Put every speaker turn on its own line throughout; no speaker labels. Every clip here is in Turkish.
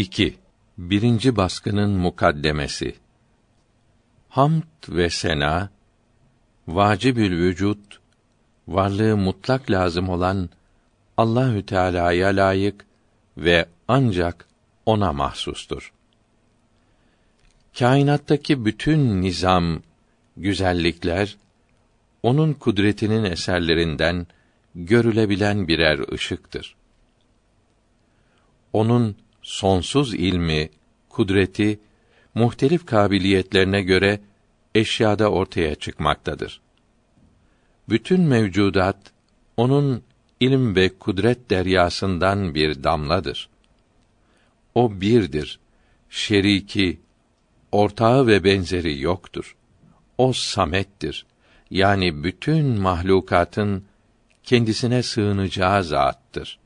2. Birinci baskının mukaddemesi. Hamd ve sena vacibül vücut varlığı mutlak lazım olan Allahü Teala'ya layık ve ancak ona mahsustur. Kainattaki bütün nizam, güzellikler onun kudretinin eserlerinden görülebilen birer ışıktır. Onun sonsuz ilmi, kudreti muhtelif kabiliyetlerine göre eşyada ortaya çıkmaktadır. Bütün mevcudat onun ilim ve kudret deryasından bir damladır. O birdir. Şeriki, ortağı ve benzeri yoktur. O samettir. Yani bütün mahlukatın kendisine sığınacağı zattır.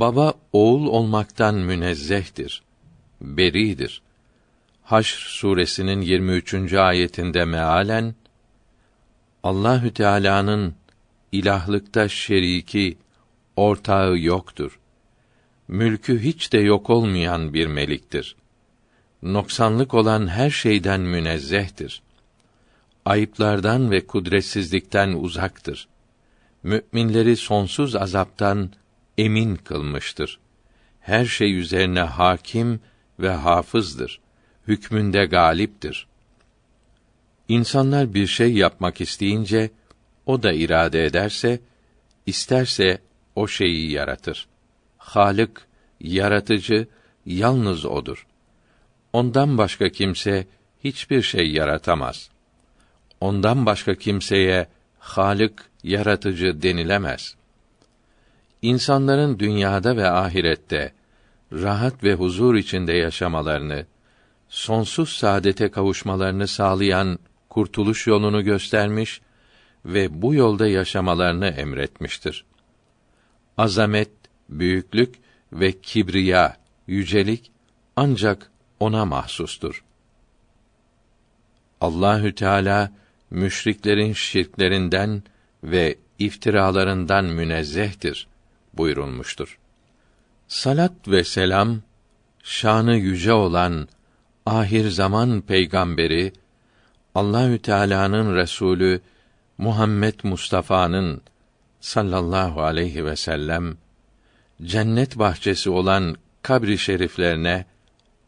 Baba oğul olmaktan münezzehtir. Beridir. Haşr suresinin 23. ayetinde mealen Allahü Teala'nın ilahlıkta şeriki, ortağı yoktur. Mülkü hiç de yok olmayan bir meliktir. Noksanlık olan her şeyden münezzehtir. Ayıplardan ve kudretsizlikten uzaktır. Müminleri sonsuz azaptan emin kılmıştır. Her şey üzerine hakim ve hafızdır. Hükmünde galiptir. İnsanlar bir şey yapmak isteyince o da irade ederse isterse o şeyi yaratır. Halık, yaratıcı yalnız odur. Ondan başka kimse hiçbir şey yaratamaz. Ondan başka kimseye Halık, yaratıcı denilemez. İnsanların dünyada ve ahirette rahat ve huzur içinde yaşamalarını, sonsuz saadete kavuşmalarını sağlayan kurtuluş yolunu göstermiş ve bu yolda yaşamalarını emretmiştir. Azamet, büyüklük ve kibriya, yücelik ancak ona mahsustur. Allahü Teala müşriklerin şirklerinden ve iftiralarından münezzehtir buyurulmuştur. Salat ve selam şanı yüce olan ahir zaman peygamberi Allahü Teala'nın Resulü Muhammed Mustafa'nın sallallahu aleyhi ve sellem cennet bahçesi olan kabri şeriflerine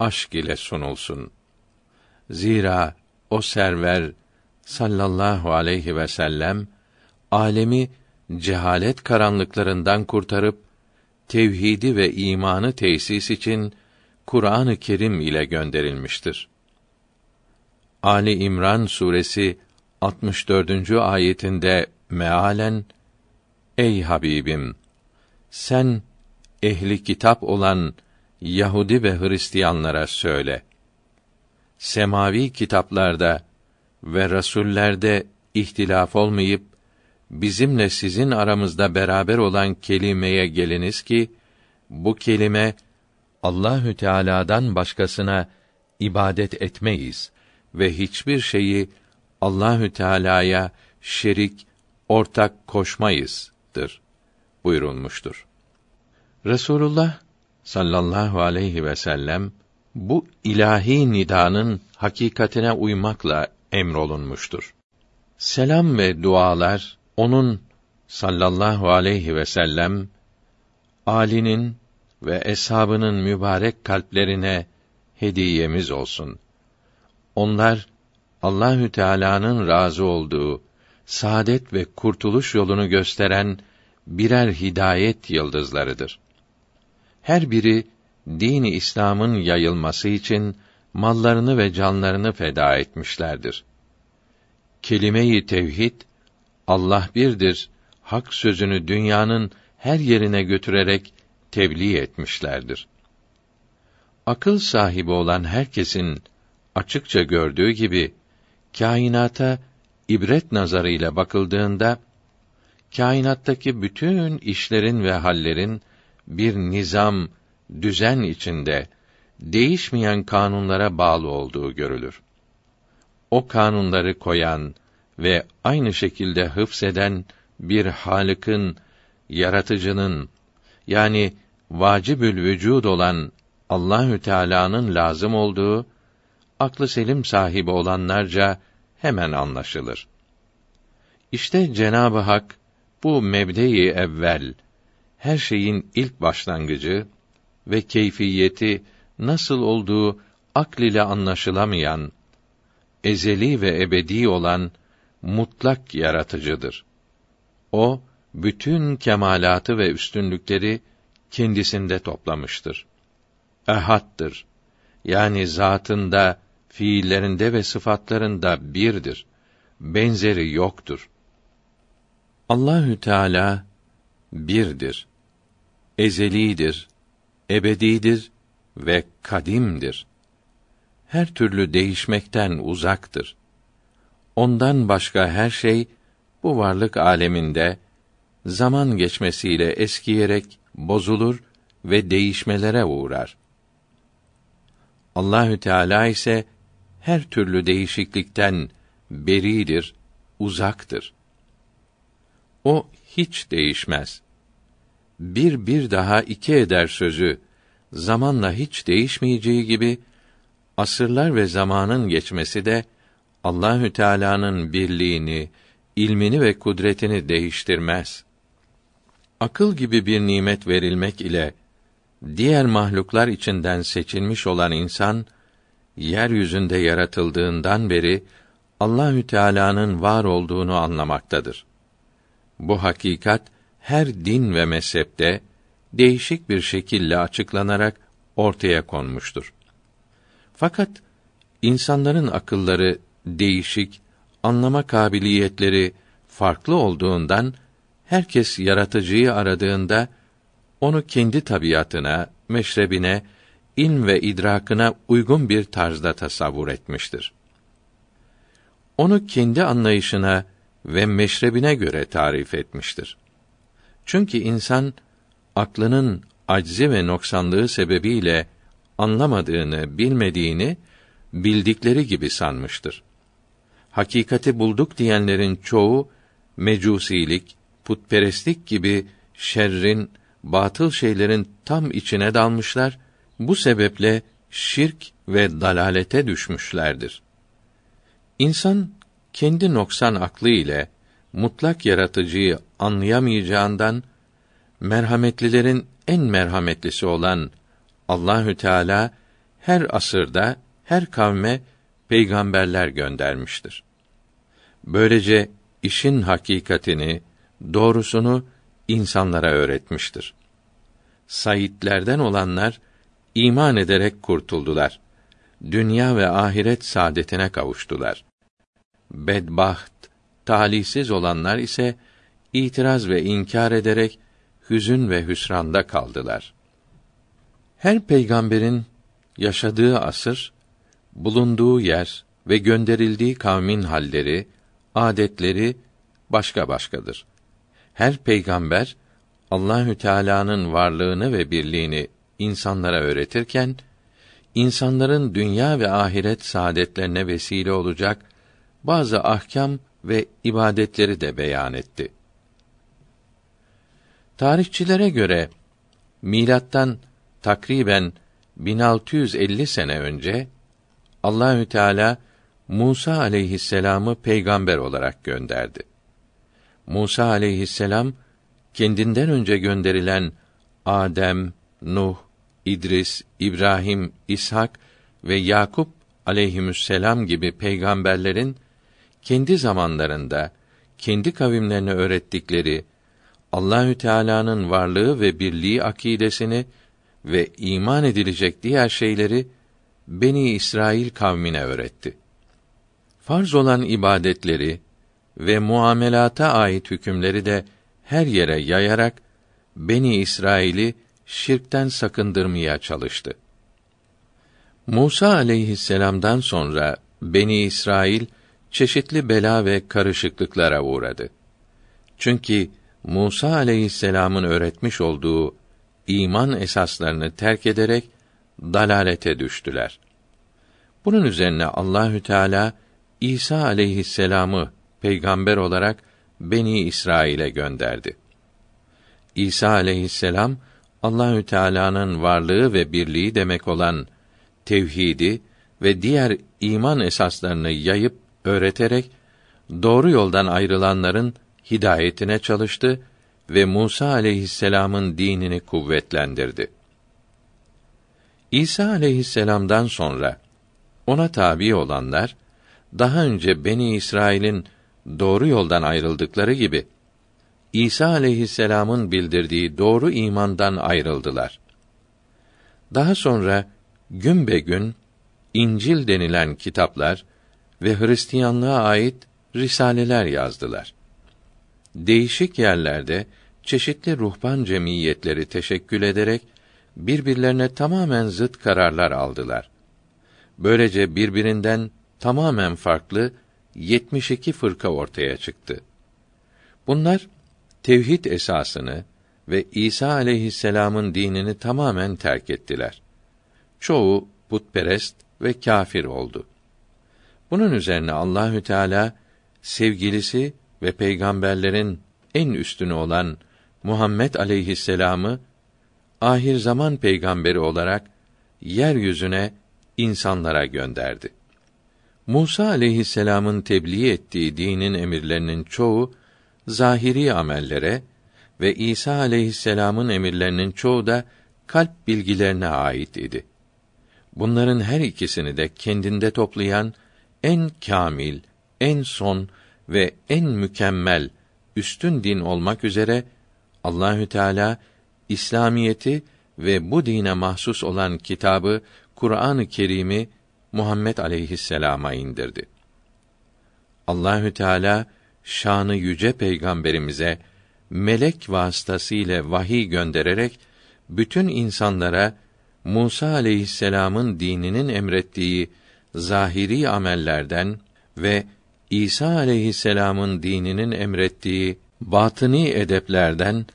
aşk ile sunulsun. Zira o server sallallahu aleyhi ve sellem alemi cehalet karanlıklarından kurtarıp tevhidi ve imanı tesis için Kur'an-ı Kerim ile gönderilmiştir. Ali İmran suresi 64. ayetinde mealen Ey Habibim sen ehli kitap olan Yahudi ve Hristiyanlara söyle. Semavi kitaplarda ve rasullerde ihtilaf olmayıp bizimle sizin aramızda beraber olan kelimeye geliniz ki bu kelime Allahü Teala'dan başkasına ibadet etmeyiz ve hiçbir şeyi Allahü Teala'ya şerik, ortak koşmayızdır buyurulmuştur. Resulullah sallallahu aleyhi ve sellem bu ilahi nidanın hakikatine uymakla emrolunmuştur. Selam ve dualar onun sallallahu aleyhi ve sellem Ali'nin ve eshabının mübarek kalplerine hediyemiz olsun. Onlar Allahü Teala'nın razı olduğu saadet ve kurtuluş yolunu gösteren birer hidayet yıldızlarıdır. Her biri dini İslam'ın yayılması için mallarını ve canlarını feda etmişlerdir. Kelime-i tevhid Allah birdir hak sözünü dünyanın her yerine götürerek tebliğ etmişlerdir. Akıl sahibi olan herkesin açıkça gördüğü gibi kainata ibret nazarıyla bakıldığında kainattaki bütün işlerin ve hallerin bir nizam, düzen içinde değişmeyen kanunlara bağlı olduğu görülür. O kanunları koyan ve aynı şekilde hıfseden bir Halık'ın, yaratıcının yani vacibül vücud olan Allahü Teala'nın lazım olduğu aklı selim sahibi olanlarca hemen anlaşılır. İşte Cenab-ı Hak bu mebde-i evvel her şeyin ilk başlangıcı ve keyfiyeti nasıl olduğu akl ile anlaşılamayan ezeli ve ebedi olan mutlak yaratıcıdır. O bütün kemalatı ve üstünlükleri kendisinde toplamıştır. Ehattır. Yani zatında, fiillerinde ve sıfatlarında birdir. Benzeri yoktur. Allahü Teala birdir. Ezelidir, ebedidir ve kadimdir. Her türlü değişmekten uzaktır. Ondan başka her şey bu varlık aleminde zaman geçmesiyle eskiyerek bozulur ve değişmelere uğrar. Allahü Teala ise her türlü değişiklikten beridir, uzaktır. O hiç değişmez. Bir bir daha iki eder sözü zamanla hiç değişmeyeceği gibi asırlar ve zamanın geçmesi de Allahü Teala'nın birliğini, ilmini ve kudretini değiştirmez. Akıl gibi bir nimet verilmek ile diğer mahluklar içinden seçilmiş olan insan yeryüzünde yaratıldığından beri Allahü Teala'nın var olduğunu anlamaktadır. Bu hakikat her din ve mezhepte değişik bir şekilde açıklanarak ortaya konmuştur. Fakat insanların akılları değişik, anlama kabiliyetleri farklı olduğundan herkes yaratıcıyı aradığında onu kendi tabiatına, meşrebine, ilm ve idrakına uygun bir tarzda tasavvur etmiştir. Onu kendi anlayışına ve meşrebine göre tarif etmiştir. Çünkü insan aklının aczi ve noksanlığı sebebiyle anlamadığını, bilmediğini bildikleri gibi sanmıştır. Hakikati bulduk diyenlerin çoğu mecusilik, putperestlik gibi şerrin, batıl şeylerin tam içine dalmışlar. Bu sebeple şirk ve dalalete düşmüşlerdir. İnsan kendi noksan aklı ile mutlak yaratıcıyı anlayamayacağından merhametlilerin en merhametlisi olan Allahü Teala her asırda her kavme peygamberler göndermiştir. Böylece işin hakikatini, doğrusunu insanlara öğretmiştir. Saitlerden olanlar iman ederek kurtuldular. Dünya ve ahiret saadetine kavuştular. Bedbaht, talihsiz olanlar ise itiraz ve inkar ederek hüzün ve hüsranda kaldılar. Her peygamberin yaşadığı asır, bulunduğu yer ve gönderildiği kavmin halleri, adetleri başka başkadır. Her peygamber Allahü Teala'nın varlığını ve birliğini insanlara öğretirken insanların dünya ve ahiret saadetlerine vesile olacak bazı ahkam ve ibadetleri de beyan etti. Tarihçilere göre milattan takriben 1650 sene önce Allahü Teala Musa aleyhisselamı peygamber olarak gönderdi. Musa aleyhisselam kendinden önce gönderilen Adem, Nuh, İdris, İbrahim, İshak ve Yakup aleyhisselam gibi peygamberlerin kendi zamanlarında kendi kavimlerine öğrettikleri Allahü Teala'nın varlığı ve birliği akidesini ve iman edilecek diğer şeyleri Beni İsrail kavmine öğretti. Farz olan ibadetleri ve muamelata ait hükümleri de her yere yayarak Beni İsrail'i şirkten sakındırmaya çalıştı. Musa aleyhisselam'dan sonra Beni İsrail çeşitli bela ve karışıklıklara uğradı. Çünkü Musa aleyhisselam'ın öğretmiş olduğu iman esaslarını terk ederek dalalete düştüler. Bunun üzerine Allahü Teala İsa aleyhisselam'ı peygamber olarak Beni İsrail'e gönderdi. İsa aleyhisselam Allahü Teala'nın varlığı ve birliği demek olan tevhidi ve diğer iman esaslarını yayıp öğreterek doğru yoldan ayrılanların hidayetine çalıştı ve Musa aleyhisselam'ın dinini kuvvetlendirdi. İsa aleyhisselam'dan sonra ona tabi olanlar daha önce Beni İsrail'in doğru yoldan ayrıldıkları gibi İsa aleyhisselam'ın bildirdiği doğru imandan ayrıldılar. Daha sonra gün be gün İncil denilen kitaplar ve Hristiyanlığa ait risaleler yazdılar. Değişik yerlerde çeşitli ruhban cemiyetleri teşekkül ederek birbirlerine tamamen zıt kararlar aldılar. Böylece birbirinden tamamen farklı 72 fırka ortaya çıktı. Bunlar tevhid esasını ve İsa aleyhisselam'ın dinini tamamen terk ettiler. Çoğu putperest ve kâfir oldu. Bunun üzerine Allahü Teala sevgilisi ve peygamberlerin en üstünü olan Muhammed aleyhisselam'ı ahir zaman peygamberi olarak yeryüzüne insanlara gönderdi. Musa aleyhisselam'ın tebliğ ettiği dinin emirlerinin çoğu zahiri amellere ve İsa aleyhisselam'ın emirlerinin çoğu da kalp bilgilerine ait idi. Bunların her ikisini de kendinde toplayan en kamil, en son ve en mükemmel üstün din olmak üzere Allahü Teala İslamiyeti ve bu dine mahsus olan kitabı Kur'an-ı Kerim'i Muhammed aleyhisselama indirdi. Allahü Teala şanı yüce peygamberimize melek vasıtasıyla vahiy göndererek bütün insanlara Musa aleyhisselam'ın dininin emrettiği zahiri amellerden ve İsa aleyhisselam'ın dininin emrettiği batıni edeplerden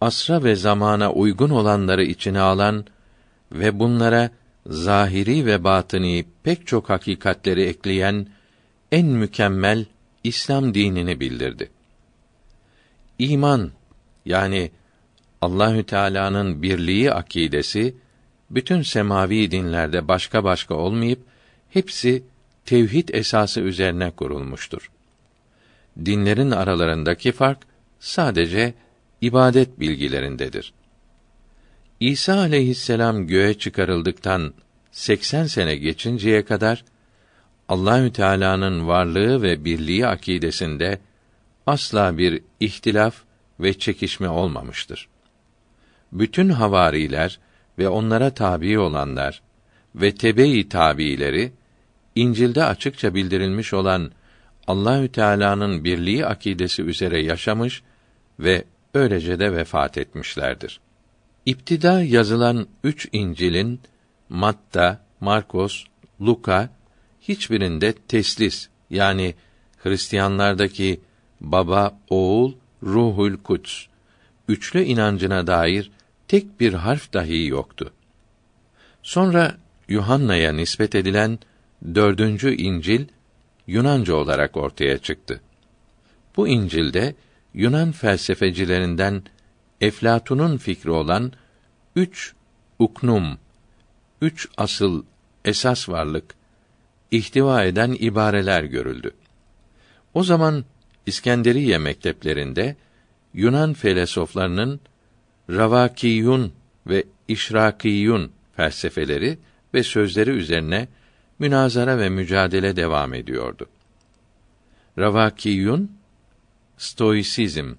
asra ve zamana uygun olanları içine alan ve bunlara zahiri ve batıni pek çok hakikatleri ekleyen en mükemmel İslam dinini bildirdi. İman yani Allahü Teala'nın birliği akidesi bütün semavi dinlerde başka başka olmayıp hepsi tevhid esası üzerine kurulmuştur. Dinlerin aralarındaki fark sadece ibadet bilgilerindedir. İsa aleyhisselam göğe çıkarıldıktan 80 sene geçinceye kadar Allahü Teala'nın varlığı ve birliği akidesinde asla bir ihtilaf ve çekişme olmamıştır. Bütün havariler ve onlara tabi olanlar ve tebe-i tabiileri İncil'de açıkça bildirilmiş olan Allahü Teala'nın birliği akidesi üzere yaşamış ve öylece de vefat etmişlerdir. İptida yazılan üç İncil'in Matta, Markos, Luka hiçbirinde teslis yani Hristiyanlardaki baba, oğul, ruhul kuds üçlü inancına dair tek bir harf dahi yoktu. Sonra Yuhanna'ya nispet edilen dördüncü İncil Yunanca olarak ortaya çıktı. Bu İncil'de Yunan felsefecilerinden Eflatun'un fikri olan üç uknum, üç asıl esas varlık ihtiva eden ibareler görüldü. O zaman İskenderiye mekteplerinde Yunan felsefelerinin Ravakiyun ve İşrakiyun felsefeleri ve sözleri üzerine münazara ve mücadele devam ediyordu. Ravakiyun Stoisizm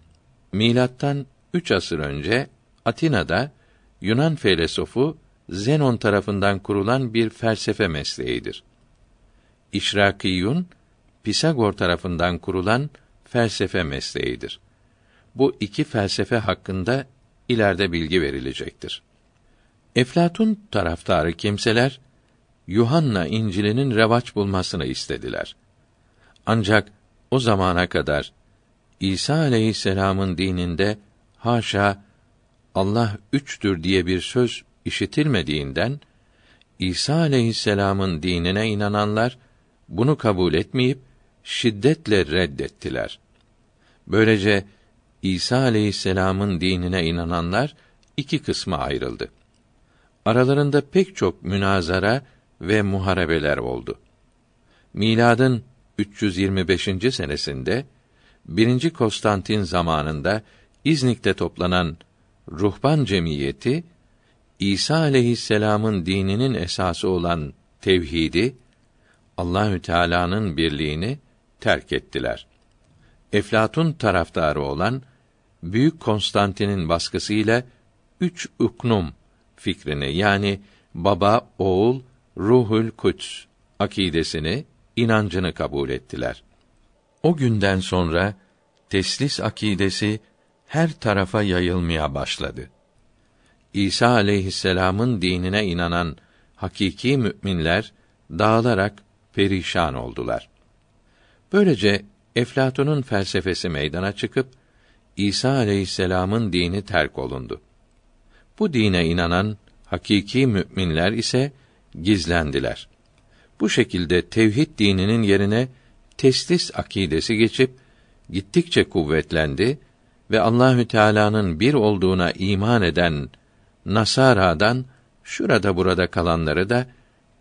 milattan üç asır önce Atina'da Yunan filozofu Zenon tarafından kurulan bir felsefe mesleğidir. İşrakiyun Pisagor tarafından kurulan felsefe mesleğidir. Bu iki felsefe hakkında ileride bilgi verilecektir. Eflatun taraftarı kimseler Yuhanna İncil'inin revaç bulmasını istediler. Ancak o zamana kadar İsa aleyhisselam'ın dininde haşa Allah üçtür diye bir söz işitilmediğinden İsa aleyhisselam'ın dinine inananlar bunu kabul etmeyip şiddetle reddettiler. Böylece İsa aleyhisselam'ın dinine inananlar iki kısma ayrıldı. Aralarında pek çok münazara ve muharebeler oldu. Miladın 325. senesinde 1. Konstantin zamanında İznik'te toplanan ruhban cemiyeti İsa aleyhisselam'ın dininin esası olan tevhidi Allahü Teala'nın birliğini terk ettiler. Eflatun taraftarı olan Büyük Konstantin'in baskısıyla üç uknum fikrini yani baba, oğul, ruhul kuts akidesini, inancını kabul ettiler. O günden sonra teslis akidesi her tarafa yayılmaya başladı. İsa aleyhisselam'ın dinine inanan hakiki müminler dağılarak perişan oldular. Böylece Eflatun'un felsefesi meydana çıkıp İsa aleyhisselam'ın dini terk olundu. Bu dine inanan hakiki müminler ise gizlendiler. Bu şekilde tevhid dininin yerine teslis akidesi geçip gittikçe kuvvetlendi ve Allahü Teala'nın bir olduğuna iman eden Nasara'dan şurada burada kalanları da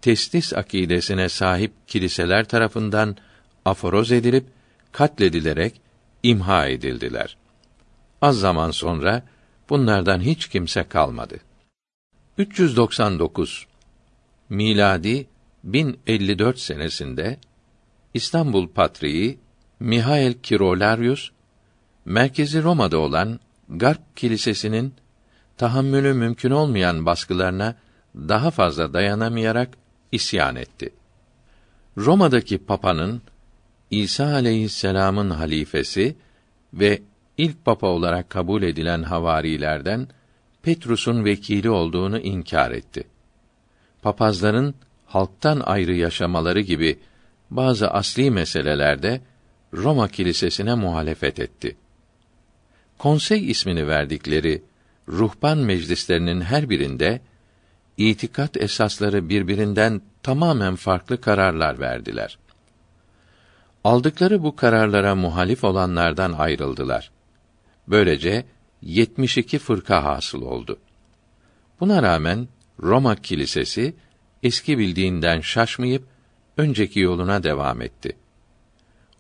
teslis akidesine sahip kiliseler tarafından aforoz edilip katledilerek imha edildiler. Az zaman sonra bunlardan hiç kimse kalmadı. 399 miladi 1054 senesinde İstanbul Patriği Mihail Kirolarius merkezi Roma'da olan Garp Kilisesi'nin tahammülü mümkün olmayan baskılarına daha fazla dayanamayarak isyan etti. Roma'daki papanın İsa aleyhisselam'ın halifesi ve ilk papa olarak kabul edilen havarilerden Petrus'un vekili olduğunu inkar etti. Papazların halktan ayrı yaşamaları gibi bazı asli meselelerde Roma kilisesine muhalefet etti. Konsey ismini verdikleri ruhban meclislerinin her birinde itikat esasları birbirinden tamamen farklı kararlar verdiler. Aldıkları bu kararlara muhalif olanlardan ayrıldılar. Böylece 72 fırka hasıl oldu. Buna rağmen Roma kilisesi eski bildiğinden şaşmayıp önceki yoluna devam etti.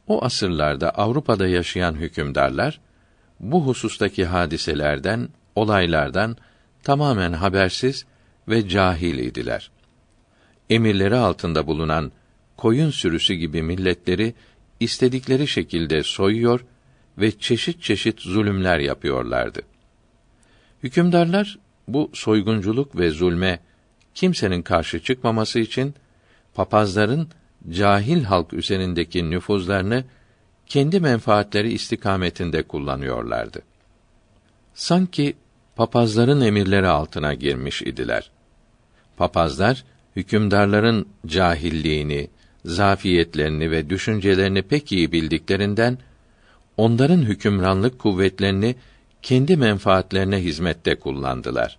O asırlarda Avrupa'da yaşayan hükümdarlar bu husustaki hadiselerden, olaylardan tamamen habersiz ve cahil idiler. Emirleri altında bulunan koyun sürüsü gibi milletleri istedikleri şekilde soyuyor ve çeşit çeşit zulümler yapıyorlardı. Hükümdarlar bu soygunculuk ve zulme kimsenin karşı çıkmaması için papazların cahil halk üzerindeki nüfuzlarını kendi menfaatleri istikametinde kullanıyorlardı. Sanki papazların emirleri altına girmiş idiler. Papazlar hükümdarların cahilliğini, zafiyetlerini ve düşüncelerini pek iyi bildiklerinden onların hükümranlık kuvvetlerini kendi menfaatlerine hizmette kullandılar.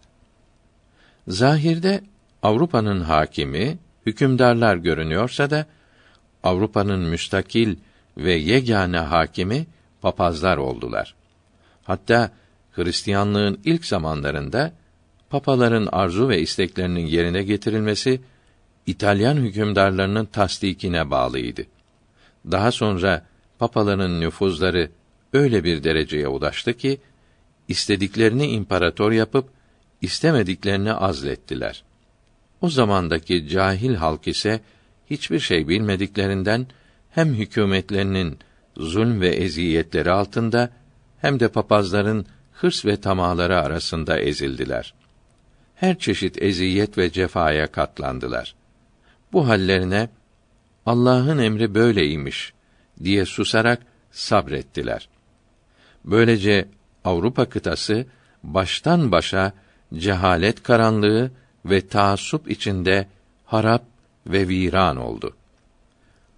Zahirde Avrupa'nın hakimi hükümdarlar görünüyorsa da Avrupa'nın müstakil ve yegane hakimi papazlar oldular. Hatta Hristiyanlığın ilk zamanlarında papaların arzu ve isteklerinin yerine getirilmesi İtalyan hükümdarlarının tasdikine bağlıydı. Daha sonra papaların nüfuzları öyle bir dereceye ulaştı ki istediklerini imparator yapıp istemediklerini azlettiler. O zamandaki cahil halk ise hiçbir şey bilmediklerinden hem hükümetlerinin zulm ve eziyetleri altında hem de papazların hırs ve tamaları arasında ezildiler. Her çeşit eziyet ve cefaya katlandılar. Bu hallerine Allah'ın emri böyleymiş diye susarak sabrettiler. Böylece Avrupa kıtası baştan başa cehalet karanlığı ve taassup içinde harap ve viran oldu.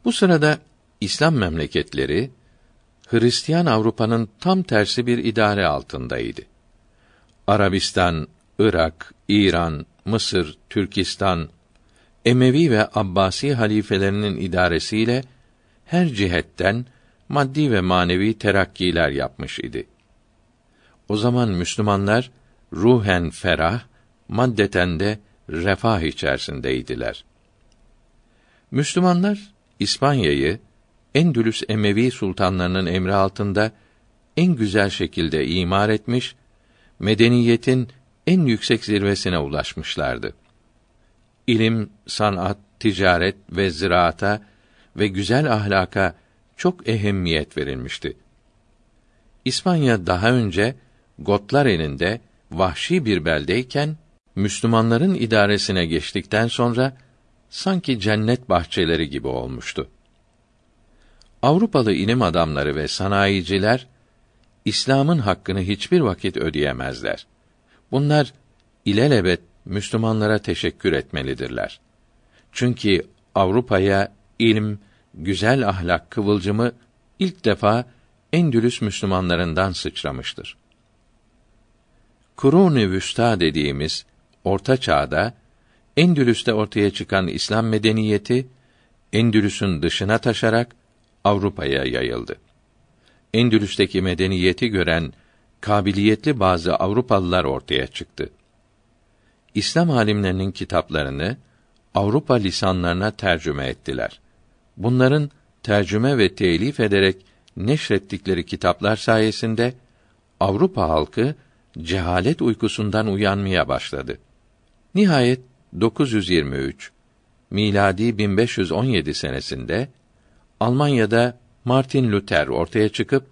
Bu sırada İslam memleketleri Hristiyan Avrupa'nın tam tersi bir idare altındaydı. Arabistan, Irak, İran, Mısır, Türkistan, Emevi ve Abbasi halifelerinin idaresiyle her cihetten maddi ve manevi terakkiler yapmış idi. O zaman Müslümanlar ruhen ferah, maddeten de refah içerisindeydiler. Müslümanlar İspanya'yı Endülüs Emevi sultanlarının emri altında en güzel şekilde imar etmiş, medeniyetin en yüksek zirvesine ulaşmışlardı. İlim, sanat, ticaret ve ziraata ve güzel ahlaka çok ehemmiyet verilmişti. İspanya daha önce Gotlar elinde vahşi bir beldeyken Müslümanların idaresine geçtikten sonra sanki cennet bahçeleri gibi olmuştu. Avrupalı ilim adamları ve sanayiciler İslam'ın hakkını hiçbir vakit ödeyemezler. Bunlar ilelebet Müslümanlara teşekkür etmelidirler. Çünkü Avrupa'ya ilim, güzel ahlak kıvılcımı ilk defa Endülüs Müslümanlarından sıçramıştır. Kurun-ı Vüsta dediğimiz Orta Çağ'da Endülüs'te ortaya çıkan İslam medeniyeti Endülüs'ün dışına taşarak Avrupa'ya yayıldı. Endülüs'teki medeniyeti gören kabiliyetli bazı Avrupalılar ortaya çıktı. İslam alimlerinin kitaplarını Avrupa lisanlarına tercüme ettiler. Bunların tercüme ve telif ederek neşrettikleri kitaplar sayesinde Avrupa halkı cehalet uykusundan uyanmaya başladı. Nihayet 923 miladi 1517 senesinde Almanya'da Martin Luther ortaya çıkıp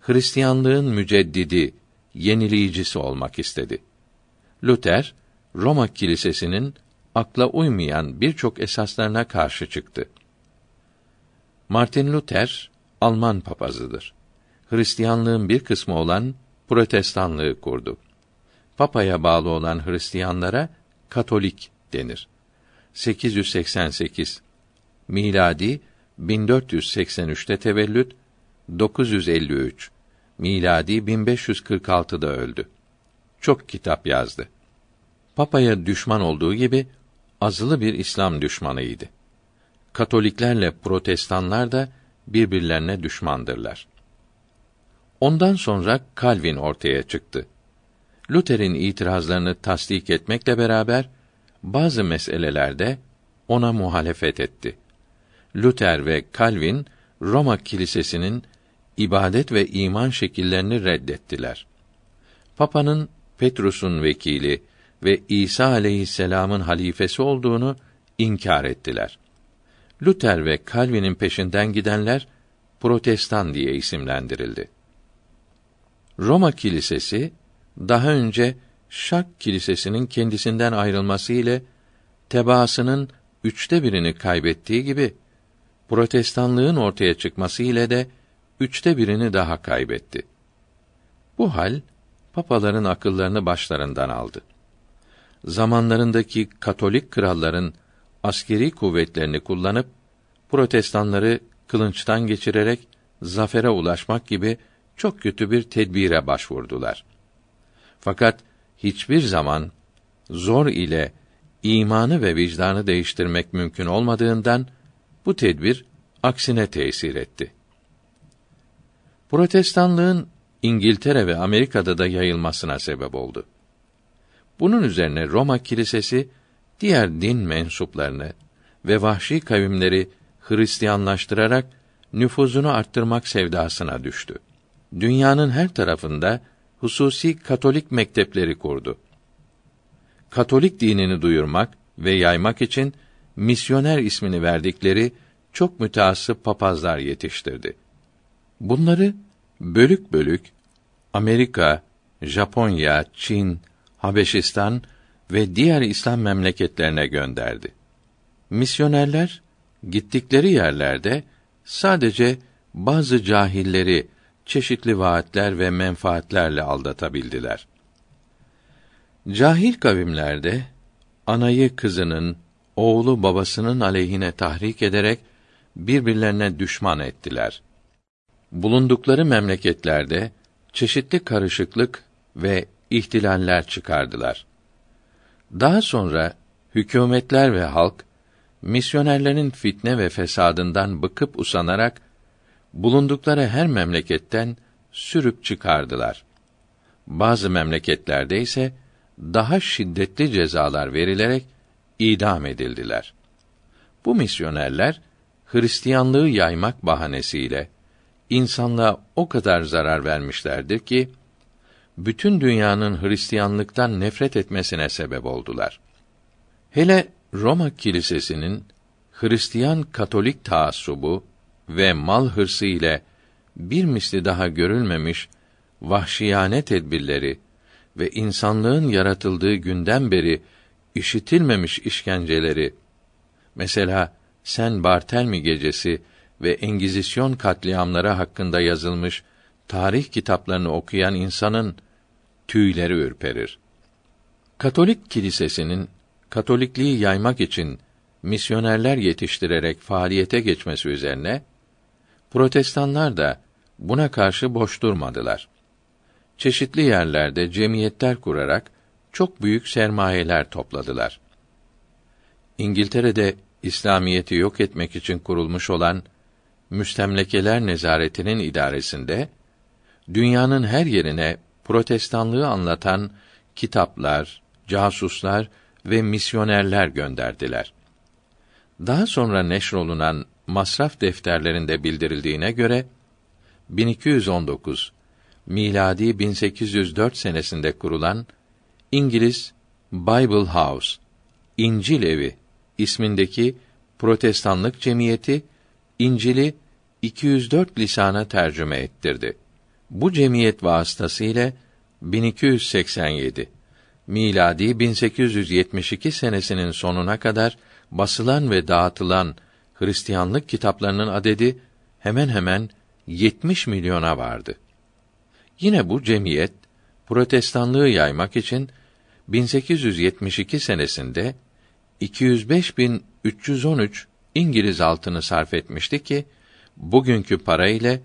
Hristiyanlığın müceddidi, yenileyicisi olmak istedi. Luther, Roma kilisesinin akla uymayan birçok esaslarına karşı çıktı. Martin Luther Alman papazıdır. Hristiyanlığın bir kısmı olan Protestanlığı kurdu. Papaya bağlı olan Hristiyanlara Katolik denir. 888 miladi 1483'te tevellüt 953 miladi 1546'da öldü. Çok kitap yazdı. Papaya düşman olduğu gibi azılı bir İslam düşmanıydı. Katoliklerle Protestanlar da birbirlerine düşmandırlar. Ondan sonra Calvin ortaya çıktı. Luther'in itirazlarını tasdik etmekle beraber bazı meselelerde ona muhalefet etti. Luther ve Calvin Roma kilisesinin ibadet ve iman şekillerini reddettiler. Papa'nın Petrus'un vekili ve İsa aleyhisselam'ın halifesi olduğunu inkar ettiler. Luther ve Calvin'in peşinden gidenler Protestan diye isimlendirildi. Roma kilisesi daha önce Şak kilisesinin kendisinden ayrılması ile tebaasının üçte birini kaybettiği gibi Protestanlığın ortaya çıkması ile de üçte birini daha kaybetti. Bu hal papaların akıllarını başlarından aldı. Zamanlarındaki Katolik kralların askeri kuvvetlerini kullanıp protestanları kılınçtan geçirerek zafere ulaşmak gibi çok kötü bir tedbire başvurdular. Fakat hiçbir zaman zor ile imanı ve vicdanı değiştirmek mümkün olmadığından bu tedbir aksine tesir etti. Protestanlığın İngiltere ve Amerika'da da yayılmasına sebep oldu. Bunun üzerine Roma kilisesi diğer din mensuplarını ve vahşi kavimleri Hristiyanlaştırarak nüfuzunu arttırmak sevdasına düştü. Dünyanın her tarafında hususi Katolik mektepleri kurdu. Katolik dinini duyurmak ve yaymak için misyoner ismini verdikleri çok müteassıp papazlar yetiştirdi. Bunları bölük bölük Amerika, Japonya, Çin, Habeşistan ve diğer İslam memleketlerine gönderdi. Misyonerler gittikleri yerlerde sadece bazı cahilleri çeşitli vaatler ve menfaatlerle aldatabildiler. Cahil kavimlerde anayı kızının, oğlu babasının aleyhine tahrik ederek birbirlerine düşman ettiler. Bulundukları memleketlerde çeşitli karışıklık ve ihtilaller çıkardılar. Daha sonra hükümetler ve halk misyonerlerin fitne ve fesadından bıkıp usanarak bulundukları her memleketten sürüp çıkardılar. bazı memleketlerde ise daha şiddetli cezalar verilerek idam edildiler. Bu misyonerler Hristiyanlığı yaymak bahanesiyle insanlığa o kadar zarar vermişlerdir ki bütün dünyanın Hristiyanlıktan nefret etmesine sebep oldular. Hele Roma Kilisesi'nin Hristiyan Katolik taassubu ve mal hırsı ile bir misli daha görülmemiş vahşiyane tedbirleri ve insanlığın yaratıldığı günden beri işitilmemiş işkenceleri mesela Sen Bartelmi gecesi ve Engizisyon katliamları hakkında yazılmış tarih kitaplarını okuyan insanın tüyleri ürperir. Katolik kilisesinin Katolikliği yaymak için misyonerler yetiştirerek faaliyete geçmesi üzerine Protestanlar da buna karşı boş durmadılar. Çeşitli yerlerde cemiyetler kurarak çok büyük sermayeler topladılar. İngiltere'de İslamiyeti yok etmek için kurulmuş olan Müstemlekeler Nezaretinin idaresinde dünyanın her yerine protestanlığı anlatan kitaplar, casuslar ve misyonerler gönderdiler. Daha sonra neşrolunan masraf defterlerinde bildirildiğine göre 1219 miladi 1804 senesinde kurulan İngiliz Bible House İncil Evi ismindeki protestanlık cemiyeti İncil'i 204 lisana tercüme ettirdi. Bu cemiyet vasıtasıyla 1287 miladi 1872 senesinin sonuna kadar basılan ve dağıtılan Hristiyanlık kitaplarının adedi hemen hemen 70 milyona vardı. Yine bu cemiyet protestanlığı yaymak için 1872 senesinde 205.313 İngiliz altını sarf etmişti ki bugünkü para ile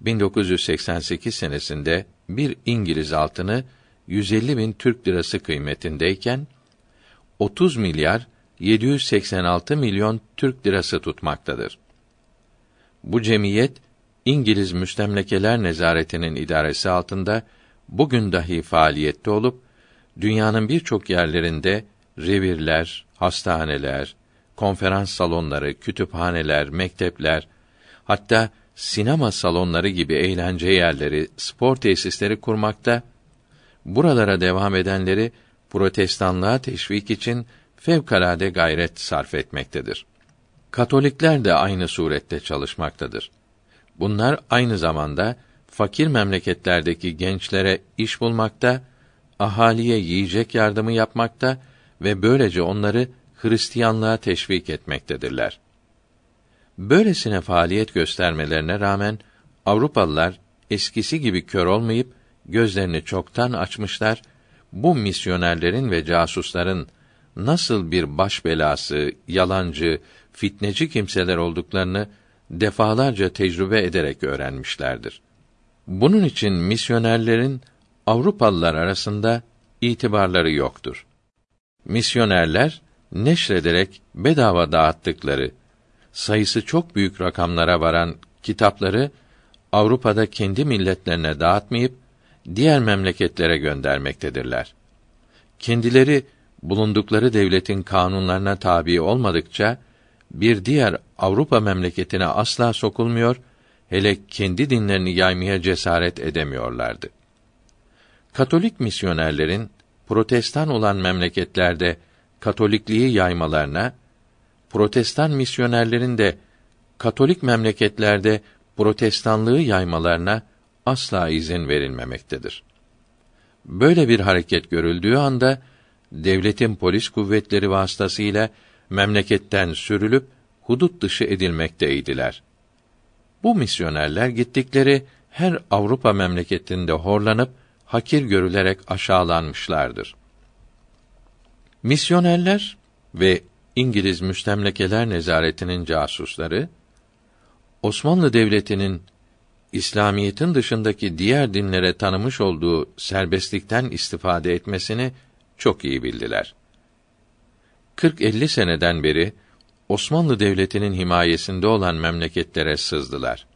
1988 senesinde bir İngiliz altını 150 bin Türk lirası kıymetindeyken 30 milyar 786 milyon Türk lirası tutmaktadır. Bu cemiyet İngiliz müstemlekeler nezaretinin idaresi altında bugün dahi faaliyette olup dünyanın birçok yerlerinde revirler, hastaneler, konferans salonları, kütüphaneler, mektepler, hatta sinema salonları gibi eğlence yerleri, spor tesisleri kurmakta, buralara devam edenleri protestanlığa teşvik için fevkalade gayret sarf etmektedir. Katolikler de aynı surette çalışmaktadır. Bunlar aynı zamanda fakir memleketlerdeki gençlere iş bulmakta, ahaliye yiyecek yardımı yapmakta ve böylece onları Hristiyanlığa teşvik etmektedirler. Böylesine faaliyet göstermelerine rağmen Avrupalılar eskisi gibi kör olmayıp gözlerini çoktan açmışlar. Bu misyonerlerin ve casusların nasıl bir baş belası, yalancı, fitneci kimseler olduklarını defalarca tecrübe ederek öğrenmişlerdir. Bunun için misyonerlerin Avrupalılar arasında itibarları yoktur. Misyonerler neşrederek bedava dağıttıkları sayısı çok büyük rakamlara varan kitapları Avrupa'da kendi milletlerine dağıtmayıp diğer memleketlere göndermektedirler. Kendileri bulundukları devletin kanunlarına tabi olmadıkça bir diğer Avrupa memleketine asla sokulmuyor, hele kendi dinlerini yaymaya cesaret edemiyorlardı. Katolik misyonerlerin protestan olan memleketlerde Katolikliği yaymalarına, protestan misyonerlerin de Katolik memleketlerde protestanlığı yaymalarına asla izin verilmemektedir. Böyle bir hareket görüldüğü anda devletin polis kuvvetleri vasıtasıyla memleketten sürülüp hudut dışı edilmekteydiler. Bu misyonerler gittikleri her Avrupa memleketinde horlanıp hakir görülerek aşağılanmışlardır. Misyonerler ve İngiliz müstemlekeler nezaretinin casusları Osmanlı Devleti'nin İslamiyetin dışındaki diğer dinlere tanımış olduğu serbestlikten istifade etmesini çok iyi bildiler. 40-50 seneden beri Osmanlı Devleti'nin himayesinde olan memleketlere sızdılar.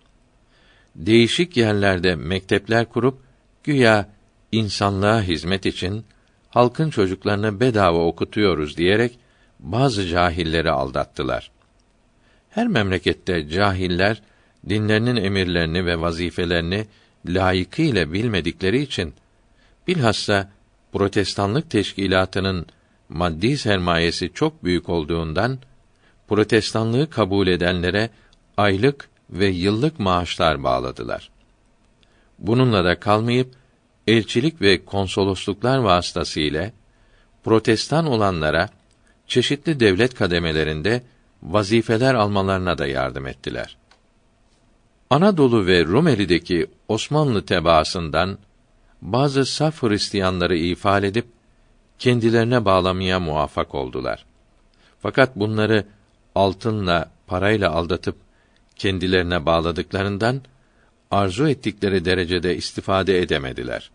Değişik yerlerde mektepler kurup güya insanlığa hizmet için halkın çocuklarını bedava okutuyoruz diyerek bazı cahilleri aldattılar. Her memlekette cahiller dinlerinin emirlerini ve vazifelerini layıkıyla bilmedikleri için bilhassa protestanlık teşkilatının maddi sermayesi çok büyük olduğundan protestanlığı kabul edenlere aylık ve yıllık maaşlar bağladılar. Bununla da kalmayıp elçilik ve konsolosluklar vasıtasıyla protestan olanlara çeşitli devlet kademelerinde vazifeler almalarına da yardım ettiler. Anadolu ve Rumeli'deki Osmanlı tebaasından bazı saf Hristiyanları ifade edip kendilerine bağlamaya muvaffak oldular. Fakat bunları altınla, parayla aldatıp kendilerine bağladıklarından arzu ettikleri derecede istifade edemediler.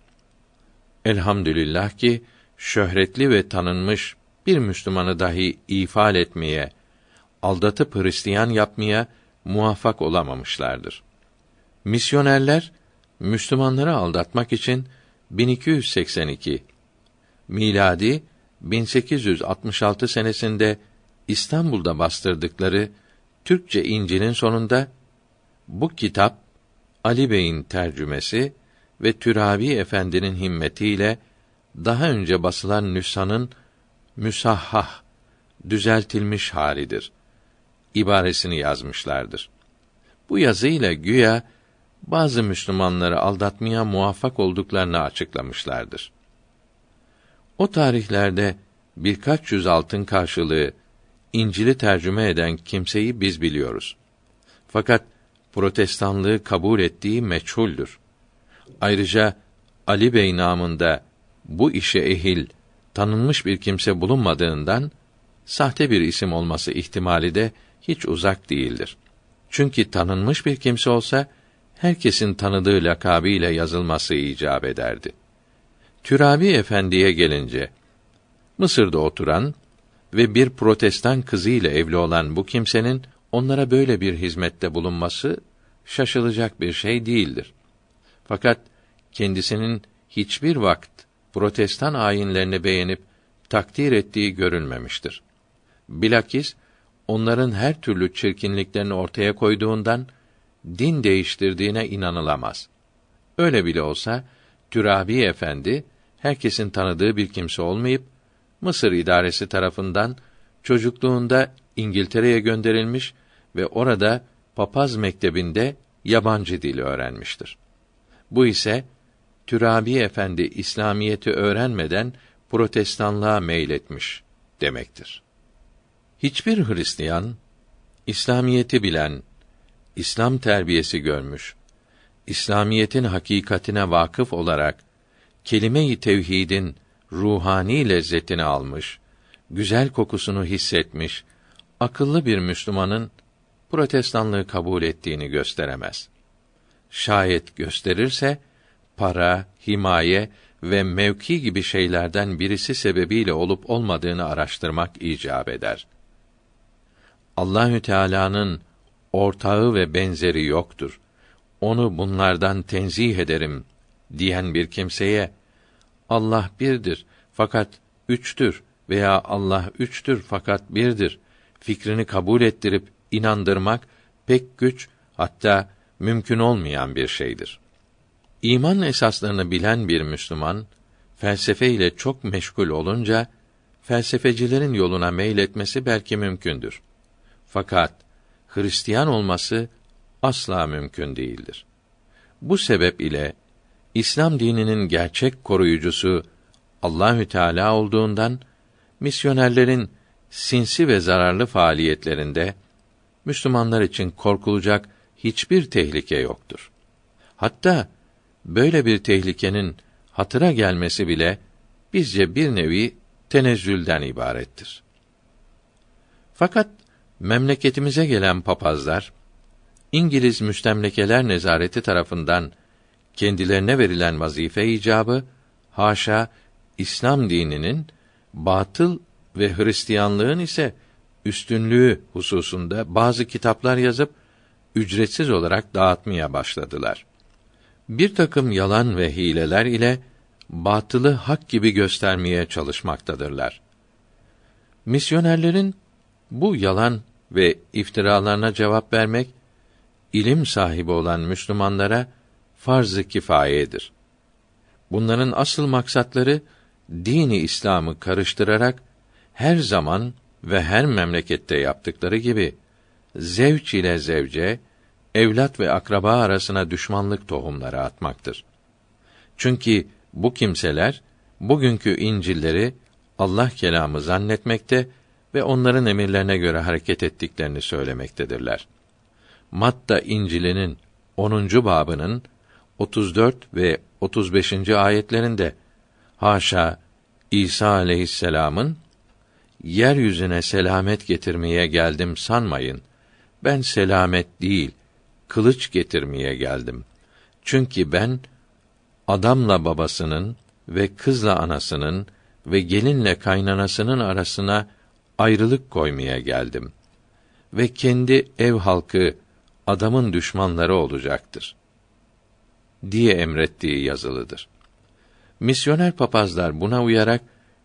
Elhamdülillah ki şöhretli ve tanınmış bir Müslümanı dahi ifade etmeye, aldatıp Hristiyan yapmaya muvaffak olamamışlardır. Misyonerler Müslümanları aldatmak için 1282 miladi 1866 senesinde İstanbul'da bastırdıkları Türkçe İncil'in sonunda bu kitap Ali Bey'in tercümesi ve Türavi Efendi'nin himmetiyle daha önce basılan nüshanın müsahhah düzeltilmiş halidir ibaresini yazmışlardır. Bu yazıyla güya bazı Müslümanları aldatmaya muvaffak olduklarını açıklamışlardır. O tarihlerde birkaç yüz altın karşılığı İncil'i tercüme eden kimseyi biz biliyoruz. Fakat protestanlığı kabul ettiği meçhuldür. Ayrıca Ali Bey namında bu işe ehil, tanınmış bir kimse bulunmadığından sahte bir isim olması ihtimali de hiç uzak değildir. Çünkü tanınmış bir kimse olsa herkesin tanıdığı lakabıyla yazılması icap ederdi. Türabi Efendi'ye gelince Mısır'da oturan ve bir protestan kızı ile evli olan bu kimsenin onlara böyle bir hizmette bulunması şaşılacak bir şey değildir. Fakat kendisinin hiçbir vakt protestan ayinlerini beğenip takdir ettiği görülmemiştir. Bilakis onların her türlü çirkinliklerini ortaya koyduğundan din değiştirdiğine inanılamaz. Öyle bile olsa Türabi Efendi herkesin tanıdığı bir kimse olmayıp Mısır idaresi tarafından çocukluğunda İngiltere'ye gönderilmiş ve orada papaz mektebinde yabancı dil öğrenmiştir. Bu ise Türabi Efendi İslamiyeti öğrenmeden protestanlığa meyletmiş demektir. Hiçbir Hristiyan İslamiyeti bilen, İslam terbiyesi görmüş, İslamiyetin hakikatine vakıf olarak kelime-i tevhidin ruhani lezzetini almış, güzel kokusunu hissetmiş, akıllı bir Müslümanın protestanlığı kabul ettiğini gösteremez. Şayet gösterirse para, himaye ve mevki gibi şeylerden birisi sebebiyle olup olmadığını araştırmak icap eder. Allahü Teala'nın ortağı ve benzeri yoktur. Onu bunlardan tenzih ederim diyen bir kimseye Allah birdir fakat üçtür veya Allah üçtür fakat birdir fikrini kabul ettirip inandırmak pek güç hatta mümkün olmayan bir şeydir. İman esaslarını bilen bir Müslüman felsefe ile çok meşgul olunca felsefecilerin yoluna meyletmesi belki mümkündür. Fakat Hristiyan olması asla mümkün değildir. Bu sebep ile İslam dininin gerçek koruyucusu Allahü Teala olduğundan misyonerlerin sinsi ve zararlı faaliyetlerinde Müslümanlar için korkulacak hiçbir tehlike yoktur. Hatta böyle bir tehlikenin hatıra gelmesi bile bizce bir nevi tenezzülden ibarettir. Fakat memleketimize gelen papazlar İngiliz müstemlekeler nezareti tarafından kendilerine verilen vazife icabı haşa İslam dininin batıl ve Hristiyanlığın ise üstünlüğü hususunda bazı kitaplar yazıp ücretsiz olarak dağıtmaya başladılar. Bir takım yalan ve hileler ile batılı hak gibi göstermeye çalışmaktadırlar. Misyonerlerin bu yalan ve iftiralarına cevap vermek ilim sahibi olan Müslümanlara farz-ı kifayedir. Bunların asıl maksatları dini İslam'ı karıştırarak her zaman ve her memlekette yaptıkları gibi zevç ile zevce, evlat ve akraba arasına düşmanlık tohumları atmaktır. Çünkü bu kimseler bugünkü İncil'leri Allah kelamı zannetmekte ve onların emirlerine göre hareket ettiklerini söylemektedirler. Matta İncil'inin 10. babının 34 ve 35. ayetlerinde haşa İsa aleyhisselam'ın yeryüzüne selamet getirmeye geldim sanmayın. Ben selamet değil, kılıç getirmeye geldim. Çünkü ben adamla babasının ve kızla anasının ve gelinle kaynanasının arasına ayrılık koymaya geldim. Ve kendi ev halkı adamın düşmanları olacaktır diye emrettiği yazılıdır. Misyoner papazlar buna uyarak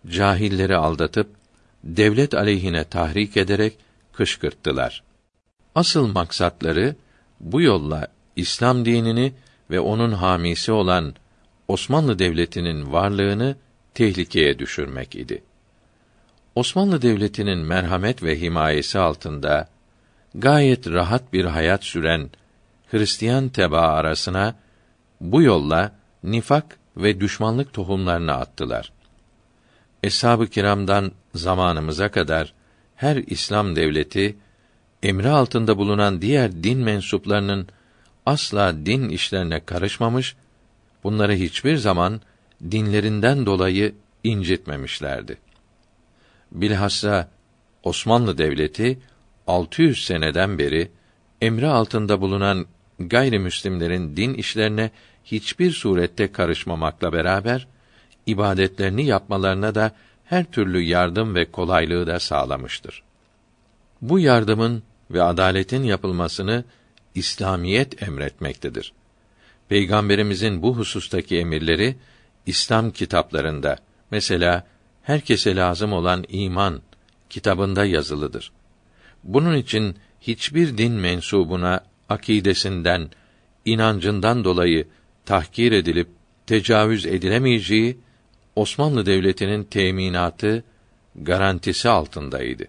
cahilleri aldatıp devlet aleyhine tahrik ederek kışkırttılar. Asıl maksatları bu yolla İslam dinini ve onun hamisi olan Osmanlı Devleti'nin varlığını tehlikeye düşürmek idi. Osmanlı Devleti'nin merhamet ve himayesi altında gayet rahat bir hayat süren Hristiyan teba arasına bu yolla nifak ve düşmanlık tohumlarını attılar. Eshab-ı kiramdan zamanımıza kadar her İslam devleti emri altında bulunan diğer din mensuplarının asla din işlerine karışmamış, bunları hiçbir zaman dinlerinden dolayı incitmemişlerdi. Bilhassa Osmanlı Devleti 600 seneden beri emri altında bulunan gayrimüslimlerin din işlerine hiçbir surette karışmamakla beraber ibadetlerini yapmalarına da her türlü yardım ve kolaylığı da sağlamıştır. Bu yardımın ve adaletin yapılmasını İslamiyet emretmektedir. Peygamberimizin bu husustaki emirleri İslam kitaplarında mesela herkese lazım olan iman kitabında yazılıdır. Bunun için hiçbir din mensubuna akidesinden, inancından dolayı tahkir edilip tecavüz edilemeyeceği Osmanlı Devleti'nin teminatı garantisi altındaydı.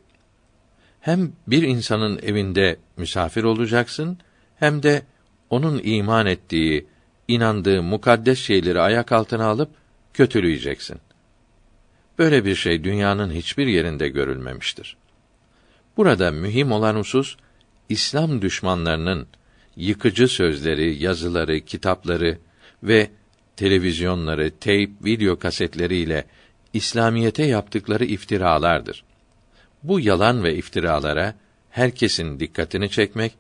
Hem bir insanın evinde misafir olacaksın hem de onun iman ettiği, inandığı mukaddes şeyleri ayak altına alıp kötüleyeceksin. Böyle bir şey dünyanın hiçbir yerinde görülmemiştir. Burada mühim olan husus İslam düşmanlarının yıkıcı sözleri, yazıları, kitapları ve televizyonları, teyp, video kasetleriyle İslamiyete yaptıkları iftiralardır. Bu yalan ve iftiralara herkesin dikkatini çekmek,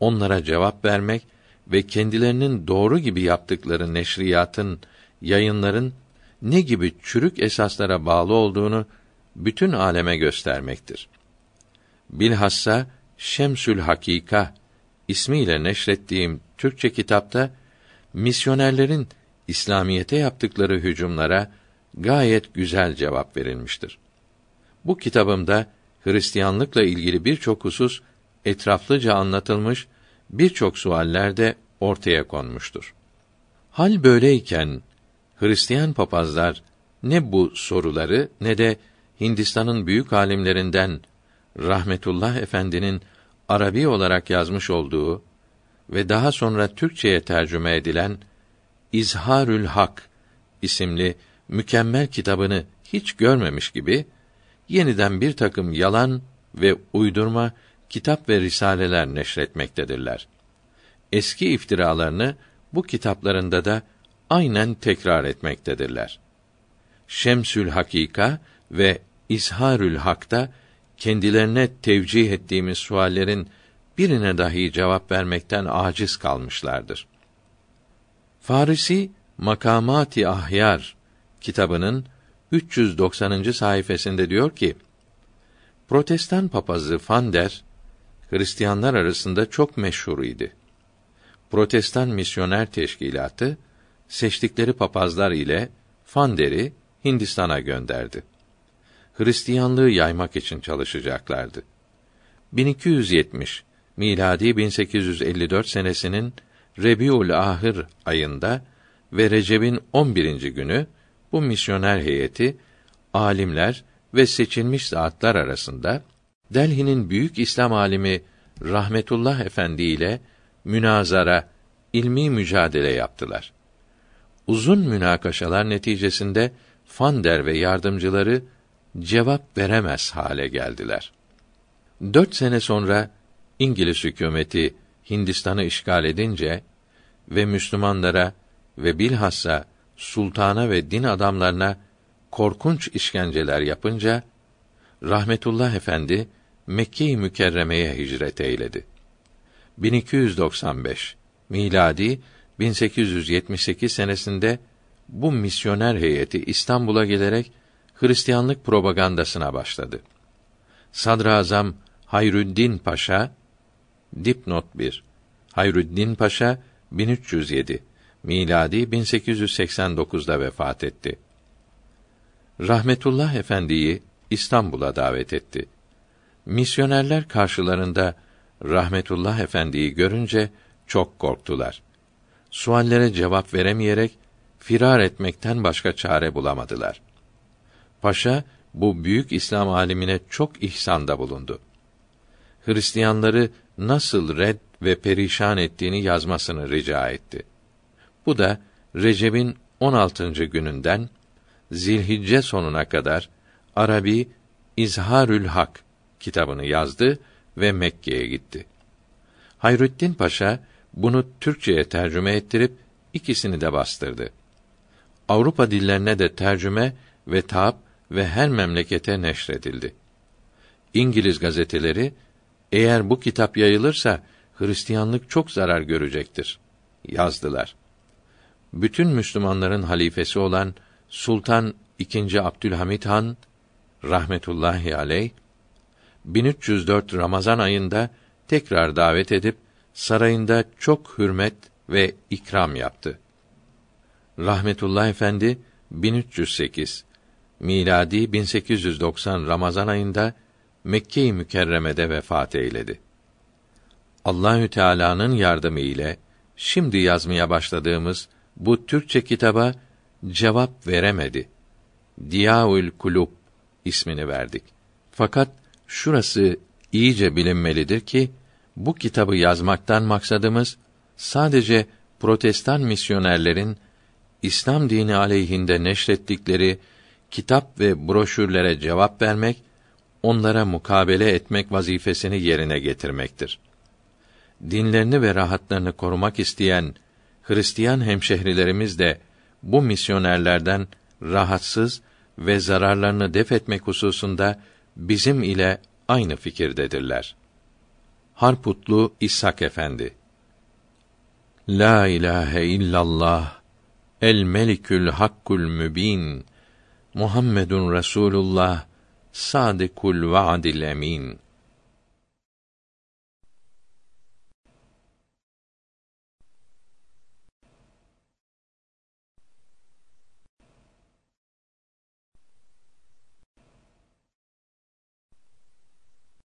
onlara cevap vermek ve kendilerinin doğru gibi yaptıkları neşriyatın, yayınların ne gibi çürük esaslara bağlı olduğunu bütün aleme göstermektir. Bilhassa Şemsül Hakika ismiyle neşrettiğim Türkçe kitapta misyonerlerin İslamiyete yaptıkları hücumlara gayet güzel cevap verilmiştir. Bu kitabımda Hristiyanlıkla ilgili birçok husus etraflıca anlatılmış, birçok sualler de ortaya konmuştur. Hal böyleyken Hristiyan papazlar ne bu soruları ne de Hindistan'ın büyük alimlerinden Rahmetullah Efendi'nin Arabi olarak yazmış olduğu ve daha sonra Türkçeye tercüme edilen İzharül Hak isimli mükemmel kitabını hiç görmemiş gibi yeniden bir takım yalan ve uydurma kitap ve risaleler neşretmektedirler. Eski iftiralarını bu kitaplarında da aynen tekrar etmektedirler. Şemsül Hakika ve İzharül Hak'ta kendilerine tevcih ettiğimiz suallerin birine dahi cevap vermekten aciz kalmışlardır. Farisi Makamati Ahyar kitabının 390. sayfasında diyor ki: Protestan papazı Fander Hristiyanlar arasında çok meşhur idi. Protestan misyoner teşkilatı seçtikleri papazlar ile Fander'i Hindistan'a gönderdi. Hristiyanlığı yaymak için çalışacaklardı. 1270 miladi 1854 senesinin Rebiul Ahir ayında ve Recep'in 11. günü bu misyoner heyeti alimler ve seçilmiş zatlar arasında Delhi'nin büyük İslam alimi Rahmetullah Efendi ile münazara, ilmi mücadele yaptılar. Uzun münakaşalar neticesinde Fander ve yardımcıları cevap veremez hale geldiler. Dört sene sonra İngiliz hükümeti Hindistan'ı işgal edince ve Müslümanlara ve bilhassa sultana ve din adamlarına korkunç işkenceler yapınca rahmetullah efendi Mekke-i Mükerreme'ye hicret eyledi. 1295 miladi 1878 senesinde bu misyoner heyeti İstanbul'a gelerek Hristiyanlık propagandasına başladı. Sadrazam Hayrüddin Paşa dipnot 1 Hayrüddin Paşa 1307 miladi 1889'da vefat etti. Rahmetullah Efendi'yi İstanbul'a davet etti. Misyonerler karşılarında Rahmetullah Efendi'yi görünce çok korktular. Suallere cevap veremeyerek firar etmekten başka çare bulamadılar. Paşa bu büyük İslam alimine çok ihsanda bulundu. Hristiyanları nasıl red ve perişan ettiğini yazmasını rica etti. Bu da Recep'in 16. gününden Zilhicce sonuna kadar Arabi İzharül Hak kitabını yazdı ve Mekke'ye gitti. Hayrüddin Paşa bunu Türkçeye tercüme ettirip ikisini de bastırdı. Avrupa dillerine de tercüme ve taap ve her memlekete neşredildi. İngiliz gazeteleri eğer bu kitap yayılırsa Hristiyanlık çok zarar görecektir yazdılar. Bütün Müslümanların halifesi olan Sultan II. Abdülhamit Han rahmetullahi aleyh 1304 Ramazan ayında tekrar davet edip sarayında çok hürmet ve ikram yaptı. Rahmetullah Efendi 1308 miladi 1890 Ramazan ayında Mekke-i Mükerreme'de vefat eyledi. Allahü Teala'nın yardımı ile şimdi yazmaya başladığımız bu Türkçe kitaba cevap veremedi. Diyaül Kulub ismini verdik. Fakat şurası iyice bilinmelidir ki bu kitabı yazmaktan maksadımız sadece protestan misyonerlerin İslam dini aleyhinde neşrettikleri kitap ve broşürlere cevap vermek, onlara mukabele etmek vazifesini yerine getirmektir. Dinlerini ve rahatlarını korumak isteyen Hristiyan hemşehrilerimiz de bu misyonerlerden rahatsız ve zararlarını def etmek hususunda bizim ile aynı fikirdedirler. Harputlu İshak Efendi. La ilahe illallah el melikül hakkul mübin Muhammedun Resulullah sadikul vaadil emin